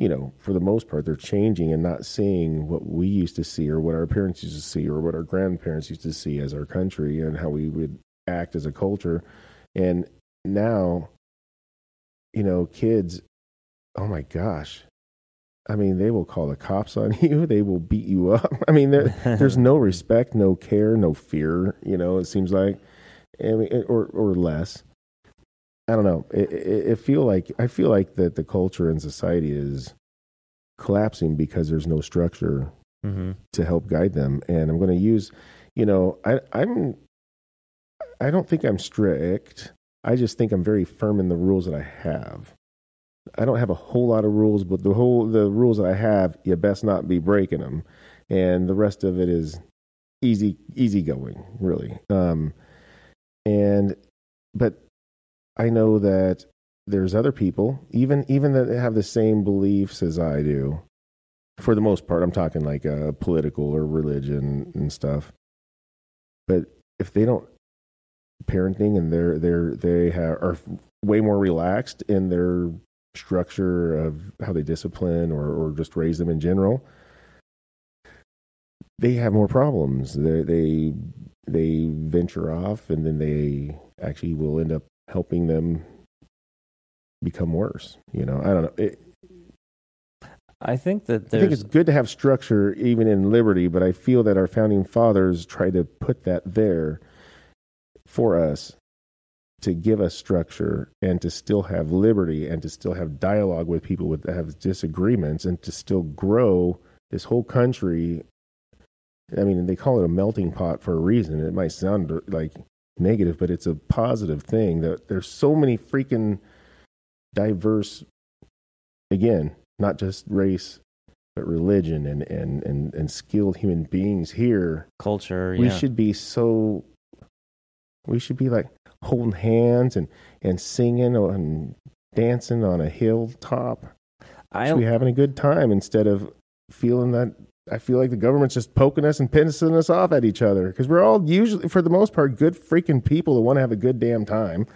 you know, for the most part, they're changing and not seeing what we used to see or what our parents used to see or what our grandparents used to see as our country and how we would act as a culture. And now, you know, kids, oh my gosh. I mean, they will call the cops on you. They will beat you up. I mean, there, there's no respect, no care, no fear. You know, it seems like, I mean, or or less. I don't know. It, it, it feel like I feel like that the culture and society is collapsing because there's no structure Mhm. to help guide them. And I'm going to use, you know, I, I'm, I don't think I'm strict. I just think I'm very firm in the rules that I have. I don't have a whole lot of rules, but the whole the rules that I have, you best not be breaking them, and the rest of it is easy easy going, really. Um, and but I know that there's other people, even even that have the same beliefs as I do. For the most part, I'm talking like uh, political or religion and stuff. But if they don't parenting and they're they're they have, are way more relaxed in their structure of how they discipline or or just raise them in general, they have more problems. They they they venture off and then they actually will end up helping them become worse. You know, I don't know. It, I think that I think it's good to have structure even in liberty, but I feel that our founding fathers tried to put that there for us to give us structure and to still have liberty and to still have dialogue with people with that have disagreements and to still grow this whole country. I mean, they call it a melting pot for a reason. It might sound like negative, but it's a positive thing that there's so many freaking diverse again, not just race, but religion and and and, and skilled human beings here. culture. We yeah. should be so. We should be like holding hands and and singing and dancing on a hilltop. I Should be having a good time instead of feeling that. I feel like the government's just poking us and pissing us off at each other because we're all usually, for the most part, good freaking people that want to have a good damn time.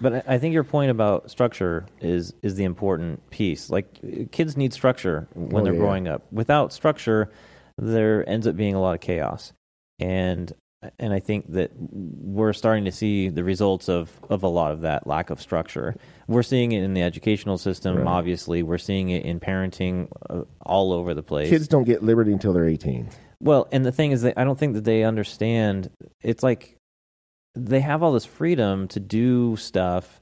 But I- think your point about structure is is the important piece. Like kids need structure when Oh, they're yeah. growing up. Without structure, there ends up being a lot of chaos. And and I think that we're starting to see the results of of a lot of that lack of structure. We're seeing it in the educational system. Right. Obviously, we're seeing it in parenting uh, all over the place. Kids don't get liberty until they're 18. Well, and the thing is that I don't think that they understand. It's like they have all this freedom to do stuff.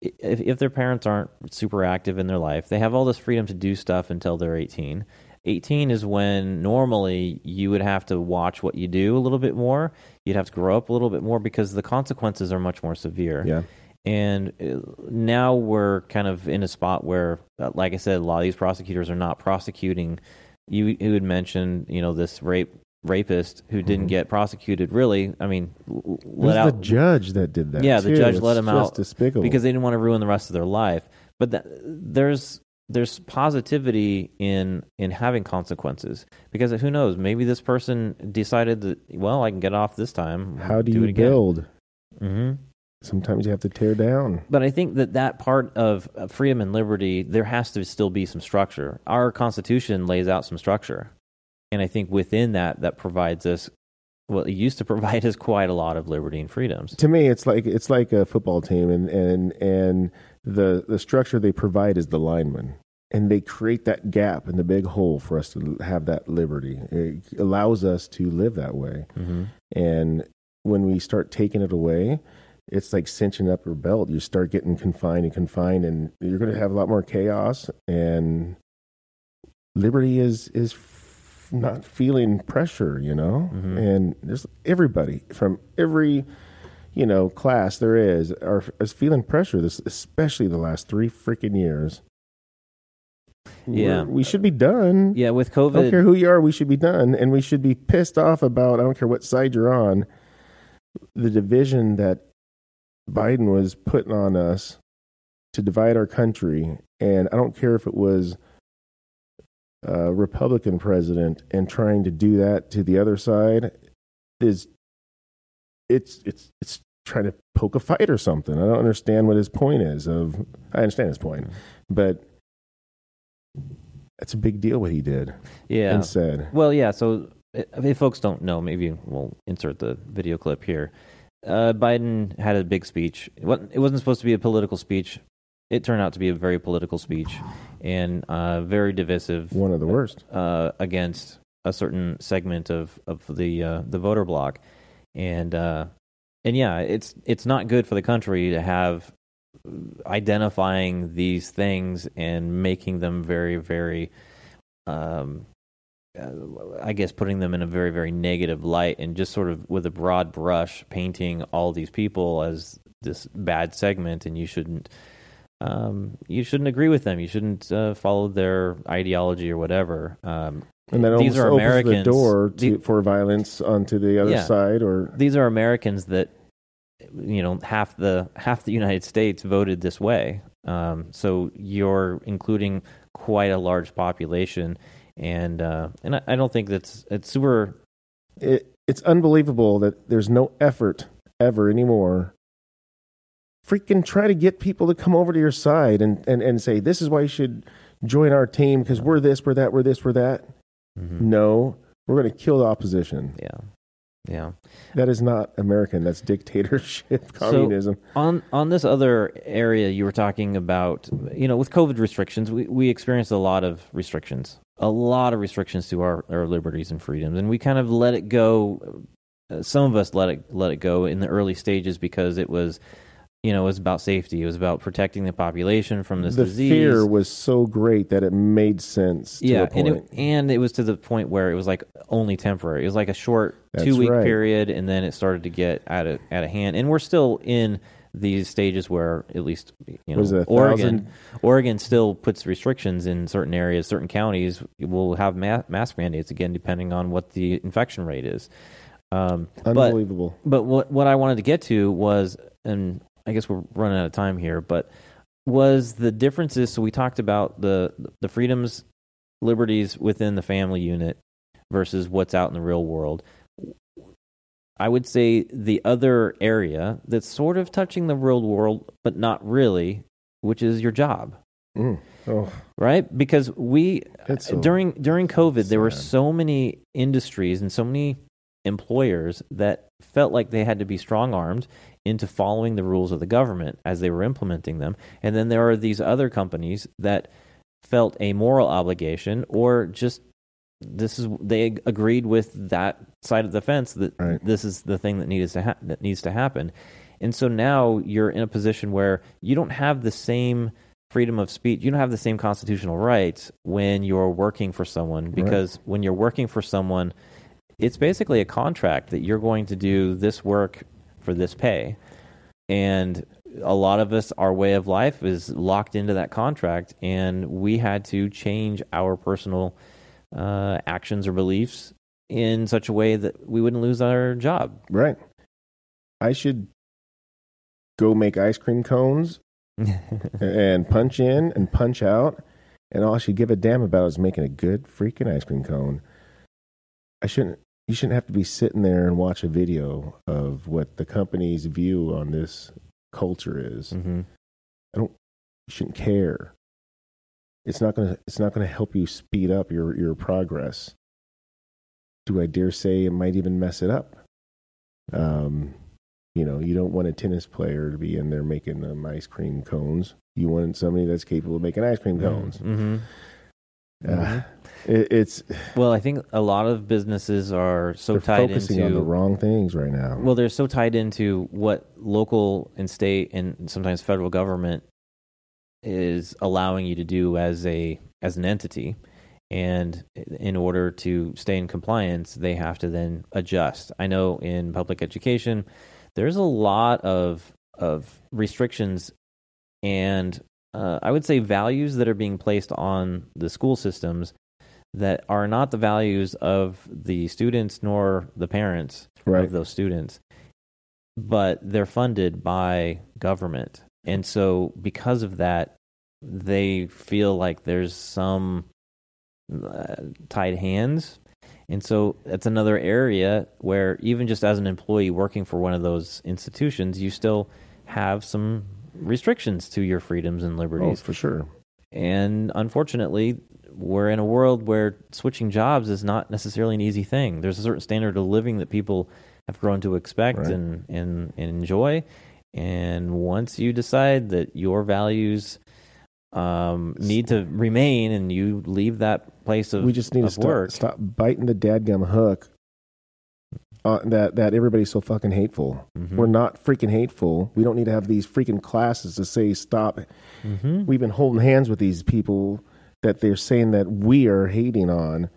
If, if their parents aren't super active in their life, they have all this freedom to do stuff until they're 18. 18 is when normally you would have to watch what you do a little bit more. You'd have to grow up a little bit more because the consequences are much more severe Yeah. and uh, now we're kind of in a spot where uh, like i said a lot of these prosecutors are not prosecuting you you had mentioned you know this rape rapist who didn't Mhm. get prosecuted really i mean l- l- It let out the judge that did that. Yeah, the judge It's let him just out Despicable. because they didn't want to ruin the rest of their life but that, there's there's positivity in in having consequences because who knows maybe this person decided that well i can get off this time how do it you build? mm-hmm. Sometimes you have to tear down. But I think that that part of freedom and liberty, there has to still be some structure. Our Constitution lays out some structure, and I think within that, that provides us. Well, it used to provide us quite a lot of liberty and freedoms. To me, it's like it's like a football team, and and and the the structure they provide is the lineman, and they create that gap and the big hole for us to have that liberty. It allows us to live that way, Mm-hmm. and when we start taking it away, it's like cinching up your belt. You start getting confined and confined, and you're going to have a lot more chaos. And liberty is is f- not feeling pressure, you know. Mhm. And there's everybody from every you know class there is are is feeling pressure. This especially the last three freaking years. Yeah. We're- we should be done. Yeah, with COVID, I don't care who you are, we should be done, and we should be pissed off about. I don't care what side you're on. The division that Biden was putting on us to divide our country, and I don't care if it was a Republican president and trying to do that to the other side is it's it's it's trying to poke a fight or something. I don't understand what his point is. Of I understand his point, but that's a big deal what he did yeah. and said. Well, yeah. So if folks don't know, maybe we'll insert the video clip here. Uh, Biden had a big speech. It wasn't, it wasn't supposed to be a political speech. It turned out to be a very political speech and uh, very divisive One of the worst. uh, against a certain segment of of the uh, the voter bloc, and uh, and yeah, it's it's not good for the country to have identifying these things and making them very very, um, uh, I guess putting them in a very very negative light and just sort of with a broad brush painting all these people as this bad segment and you shouldn't um, you shouldn't agree with them. You shouldn't uh, follow their ideology or whatever. Um, And that these are opens Americans. the door to, The- for violence onto the other Yeah. side, or these are Americans that you know half the half the United States voted this way. Um, so you're including quite a large population, and uh, and I, I don't think that's it's super. it, it's unbelievable that there's no effort ever anymore. Freaking try to get people to come over to your side and, and, and say, this is why you should join our team because we're this, we're that, we're this, we're that. Mhm. No, we're going to kill the opposition. Yeah, yeah. That is not American. That's dictatorship, communism. on on this other area you were talking about you know with covid restrictions we, we experienced a lot of restrictions a lot of restrictions to our, our liberties and freedoms and we kind of let it go uh, some of us let it let it go in the early stages because it was you know it was about safety. It was about protecting the population from this the disease. fear was so great that it made sense to yeah and it, and it was to the point where it was like only temporary. It was like a short That's two week right. period and then it started to get out of out of hand. And we're still in these stages where at least you know Was it a Oregon Oregon still puts restrictions in certain areas certain counties will have ma- mask mandates again depending on what the infection rate is. Um, but Unbelievable. but what what I wanted to get to was, and I guess we're running out of time here, but was the differences. So we talked about the the freedoms, liberties within the family unit versus what's out in the real world. I would say the other area that's sort of touching the real world, but not really, which is your job Mm. Oh, right? Because we so during during COVID, there were so many industries and so many employers that felt like they had to be strong armed into following the rules of the government as they were implementing them, and then there are these other companies that felt a moral obligation or just this is they agreed with that side of the fence that Right. this is the thing that needs to ha- that needs to happen. And so now you're in a position where you don't have the same freedom of speech. You don't have the same constitutional rights when you're working for someone because when you're working for someone, it's basically a contract that you're going to do this work for this pay. And a lot of us, our way of life is locked into that contract, and we had to change our personal uh, actions or beliefs in such a way that we wouldn't lose our job. right. I should go make ice cream cones and punch in and punch out, and all I should give a damn about is making a good freaking ice cream cone. I shouldn't. You shouldn't have to be sitting there and watch a video of what the company's view on this culture is. hmm I don't You shouldn't care. It's not gonna. It's not gonna help you speed up your your progress. Do I dare say it might even mess it up? Um, you know, you don't want a tennis player to be in there making um, ice cream cones. You want somebody that's capable of making ice cream cones. hmm Uh, It, it's Well, I think a lot of businesses are so tied focusing into on the wrong things right now. Well, they're so tied into what local and state and sometimes federal government is allowing you to do as a as an entity. And in order to stay in compliance, they have to then adjust. I know in public education, there's a lot of of restrictions and uh, I would say values that are being placed on the school systems that are not the values of the students nor the parents Right. of those students, but they're funded by government. And so, because of that, they feel like there's some uh, tied hands. And so, that's another area where, even just as an employee working for one of those institutions, you still have some restrictions to your freedoms and liberties. oh, liberties. for sure. And unfortunately, we're in a world where switching jobs is not necessarily an easy thing. There's a certain standard of living that people have grown to expect Right. and, and, and enjoy. And once you decide that your values um, need to remain and you leave that place of, we just need to stop, work, stop biting the dadgum hook. Uh, that that everybody's so fucking hateful. Mhm. We're not freaking hateful. We don't need to have these freaking classes to say stop. Mhm. We've been holding hands with these people that they're saying that we are hating on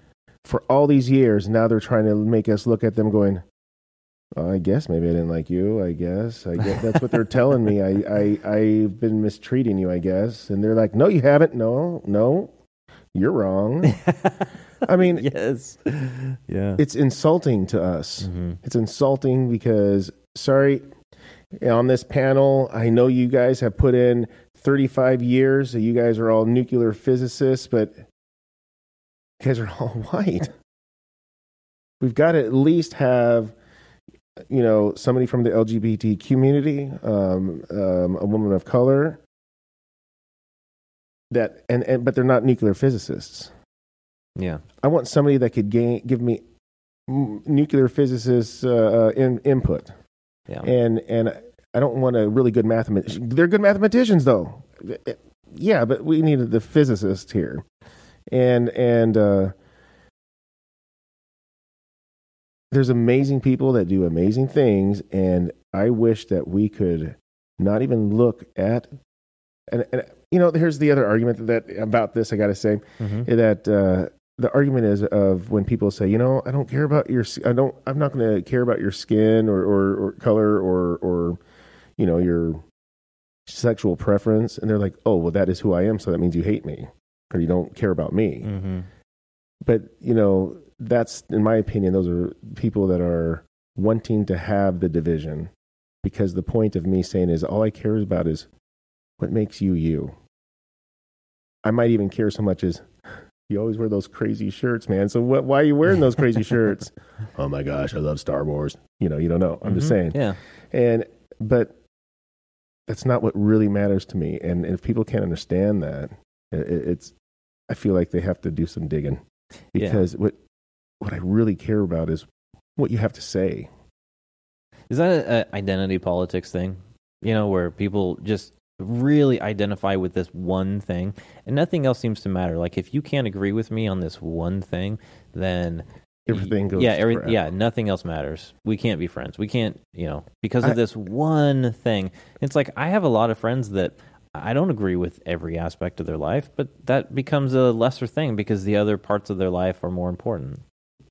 for all these years. Now they're trying to make us look at them going, I guess maybe I didn't like you. I guess. I guess that's what they're telling me. I, I, I've been mistreating you, I guess. And they're like, no, you haven't. No, no, you're wrong. I mean, yes. Yeah. it's insulting to us. Mhm. It's insulting because, sorry, on this panel, I know you guys have put in 35 years. You guys are all nuclear physicists, but you guys are all white. We've got to at least have, you know, somebody from the LGBT community, um, um, a woman of color. That and, and but they're not nuclear physicists. Yeah. I want somebody that could gain, give me nuclear physicists uh, uh, in, input, Yeah. and and I don't want a really good mathematician. They're good mathematicians, though. Yeah, but we needed the physicist here, and and uh, there's amazing people that do amazing things, and I wish that we could not even look at. And, and you know, here's the other argument that about this. I got to say Mhm. that uh, the argument is of when people say, you know, I don't care about your, I don't, I'm not going to care about your skin or, or, or color or, or, you know, your sexual preference. And they're like, oh, well, that is who I am. So that means you hate me or you don't care about me. Mhm. But, you know, that's, in my opinion, those are people that are wanting to have the division because the point of me saying is all I care about is what makes you you. I might even care so much as you always wear those crazy shirts, man. So what, why are you wearing those crazy shirts? oh my gosh, I love Star Wars. You know, you don't know. I'm just Mhm. saying. Yeah. And but that's not what really matters to me. And if people can't understand that, it, it's I feel like they have to do some digging Yeah. because what what I really care about is what you have to say. Is that an identity politics thing? You know, where people just really identify with this one thing and nothing else seems to matter. Like if you can't agree with me on this one thing, then Everything goes. yeah, every, yeah, nothing else matters. We can't be friends. We can't, you know, because of I- this one thing. It's like I have a lot of friends that I don't agree with every aspect of their life, but that becomes a lesser thing because the other parts of their life are more important.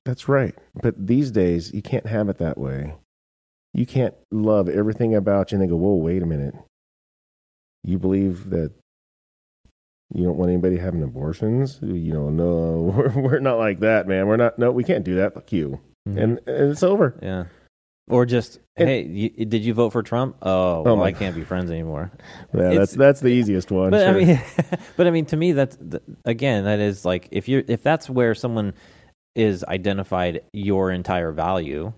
That's right. But these days, you can't have it that way. You can't love everything about you and then go, whoa, wait a minute. You believe that you don't want anybody having abortions? You know, no, we're, we're not like that, man. We're not, no, we can't do that. Fuck you. Mhm. And, and it's over. yeah. Or just, And- hey, you, did you vote for Trump? Oh, Oh well, I can't be friends anymore. Yeah, It's- that's, that's the easiest one. but I mean, but I mean, to me, that's th- again, that is like if you're if that's where someone is identified your entire value,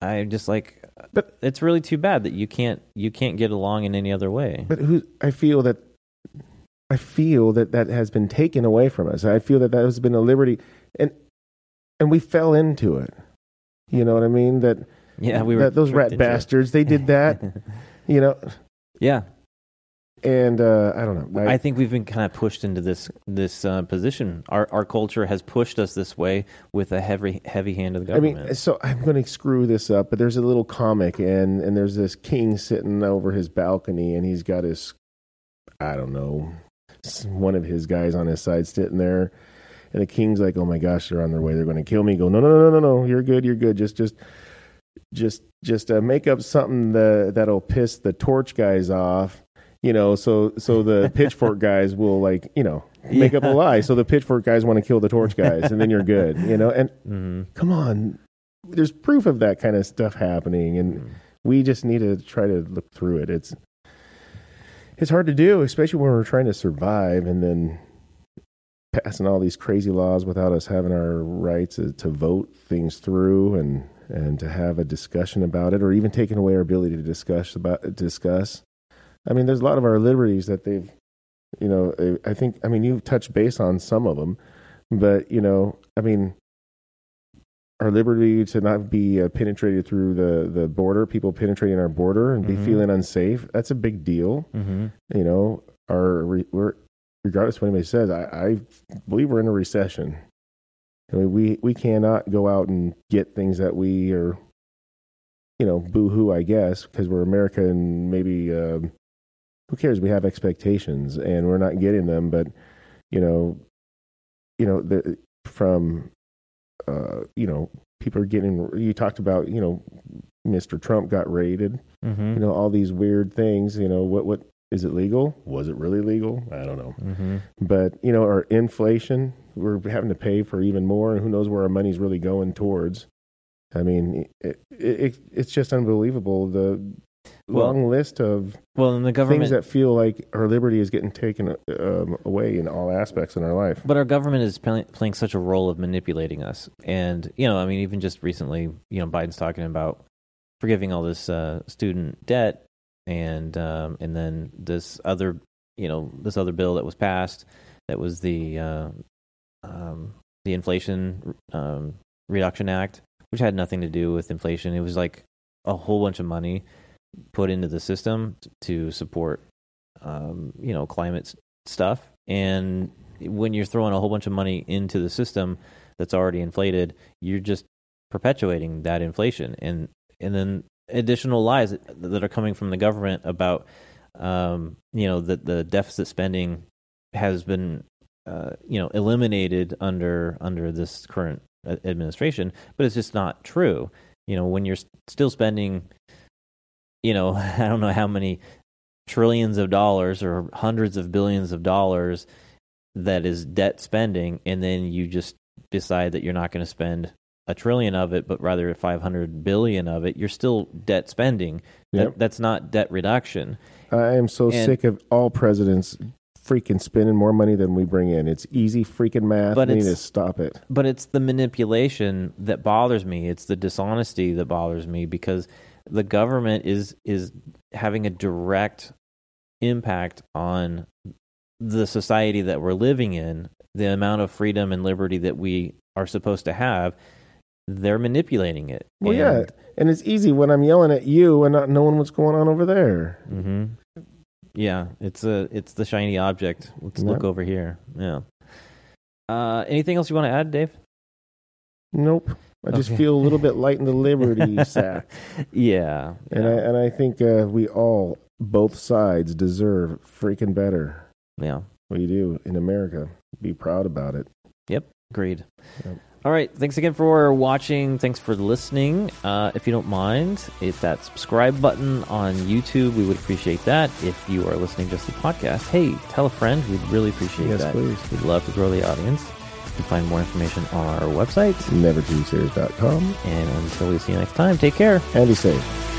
I'm just like, But- it's really too bad that you can't you can't get along in any other way. But who I feel that I feel that that has been taken away from us. I feel that that has been a liberty, and and we fell into it. You know what I mean? That yeah, we were that those rat into it. bastards. They did that. you know, yeah, and uh, I don't know. I, think we've been kind of pushed into this this uh, position. Our our culture has pushed us this way with a heavy heavy hand of the government. I mean, so I'm going to screw this up, but there's a little comic, and and there's this king sitting over his balcony, and he's got his, I don't know, one of his guys on his side sitting there, and the king's like, "Oh my gosh, they're on their way. They're going to kill me." Go, no, no, no, no, no, no. You're good. You're good. Just, just, just, just uh, make up something that that'll piss the torch guys off. You know, so so the pitchfork guys will like, you know, make up a lie. So the pitchfork guys want to kill the torch guys, and then you're good. You know, and Mhm. come on there's proof of that kind of stuff happening and we just need to try to look through it it's it's hard to do especially when we're trying to survive and then passing all these crazy laws without us having our rights to, to vote things through and and to have a discussion about it or even taking away our ability to discuss about discuss. I mean there's a lot of our liberties that they've you know i think i mean you've touched base on some of them but you know i mean our liberty to not be uh, penetrated through the, the border, people penetrating our border and be Mhm. feeling unsafe. That's a big deal. Mhm. You know, our we're regardless of what anybody says, I, I believe we're in a recession. I mean, we we cannot go out and get things that we are, you know, boo hoo, I guess, because we're America and maybe um, who cares? We have expectations and we're not getting them, but you know, you know, the from uh, you know, people are getting. You talked about, you know, Mr. Trump got raided. Mhm. You know, all these weird things. You know, what what is it legal? Was it really legal? I don't know. Mhm. But you know, our inflation, we're having to pay for even more, and who knows where our money's really going towards. I mean, it, it, it it's just unbelievable the Well- long list of Well, and the government things that feel like our liberty is getting taken um, away in all aspects in our life. But our government is play, playing such a role of manipulating us, and you know, I mean, even just recently, you know, Biden's talking about forgiving all this uh, student debt, and um, and then this other, you know, this other bill that was passed that was the uh, um, the Inflation um, Reduction Act, which had nothing to do with inflation. It was like a whole bunch of money put into the system to support, um, you know, climate stuff. And when you're throwing a whole bunch of money into the system that's already inflated, you're just perpetuating that inflation. And and then additional lies that, are coming from the government about, um, you know, that the deficit spending has been, uh, you know, eliminated under under this current uh, administration, but it's just not true. You know, when you're still spending, you know, I don't know how many trillions of dollars or hundreds of billions of dollars that is debt spending, and then you just decide that you're not going to spend a trillion of it, but rather 500 billion of it, you're still debt spending. That, that's not debt reduction. I am so And- sick of all presidents freaking spending more money than we bring in. It's easy freaking math. But we need to stop it. But it's the manipulation that bothers me. It's the dishonesty that bothers me because the government is is having a direct impact on the society that we're living in, the amount of freedom and liberty that we are supposed to have. They're manipulating it. Well, yeah, and it's easy when I'm yelling at you and not knowing what's going on over there. hmm Yeah, it's a it's the shiny object. Let's Yep. look over here. Yeah. Uh, anything else you want to add, Dave? Nope. I just Okay. feel a little bit light in the liberty sack, Yeah. and I and I think uh, we all, both sides, deserve freaking better. yeah. We do in America. Be proud about it. Yep, agreed. Yep. All right. Thanks again for watching. Thanks for listening. Uh, if you don't mind, hit that subscribe button on YouTube. We would appreciate that. If you are listening just to the podcast, hey, tell a friend. We'd really appreciate Yes, that. please. We'd love to grow the audience. You can find more information on our website. Never2series.com. And until we see you next time, take care. And be safe.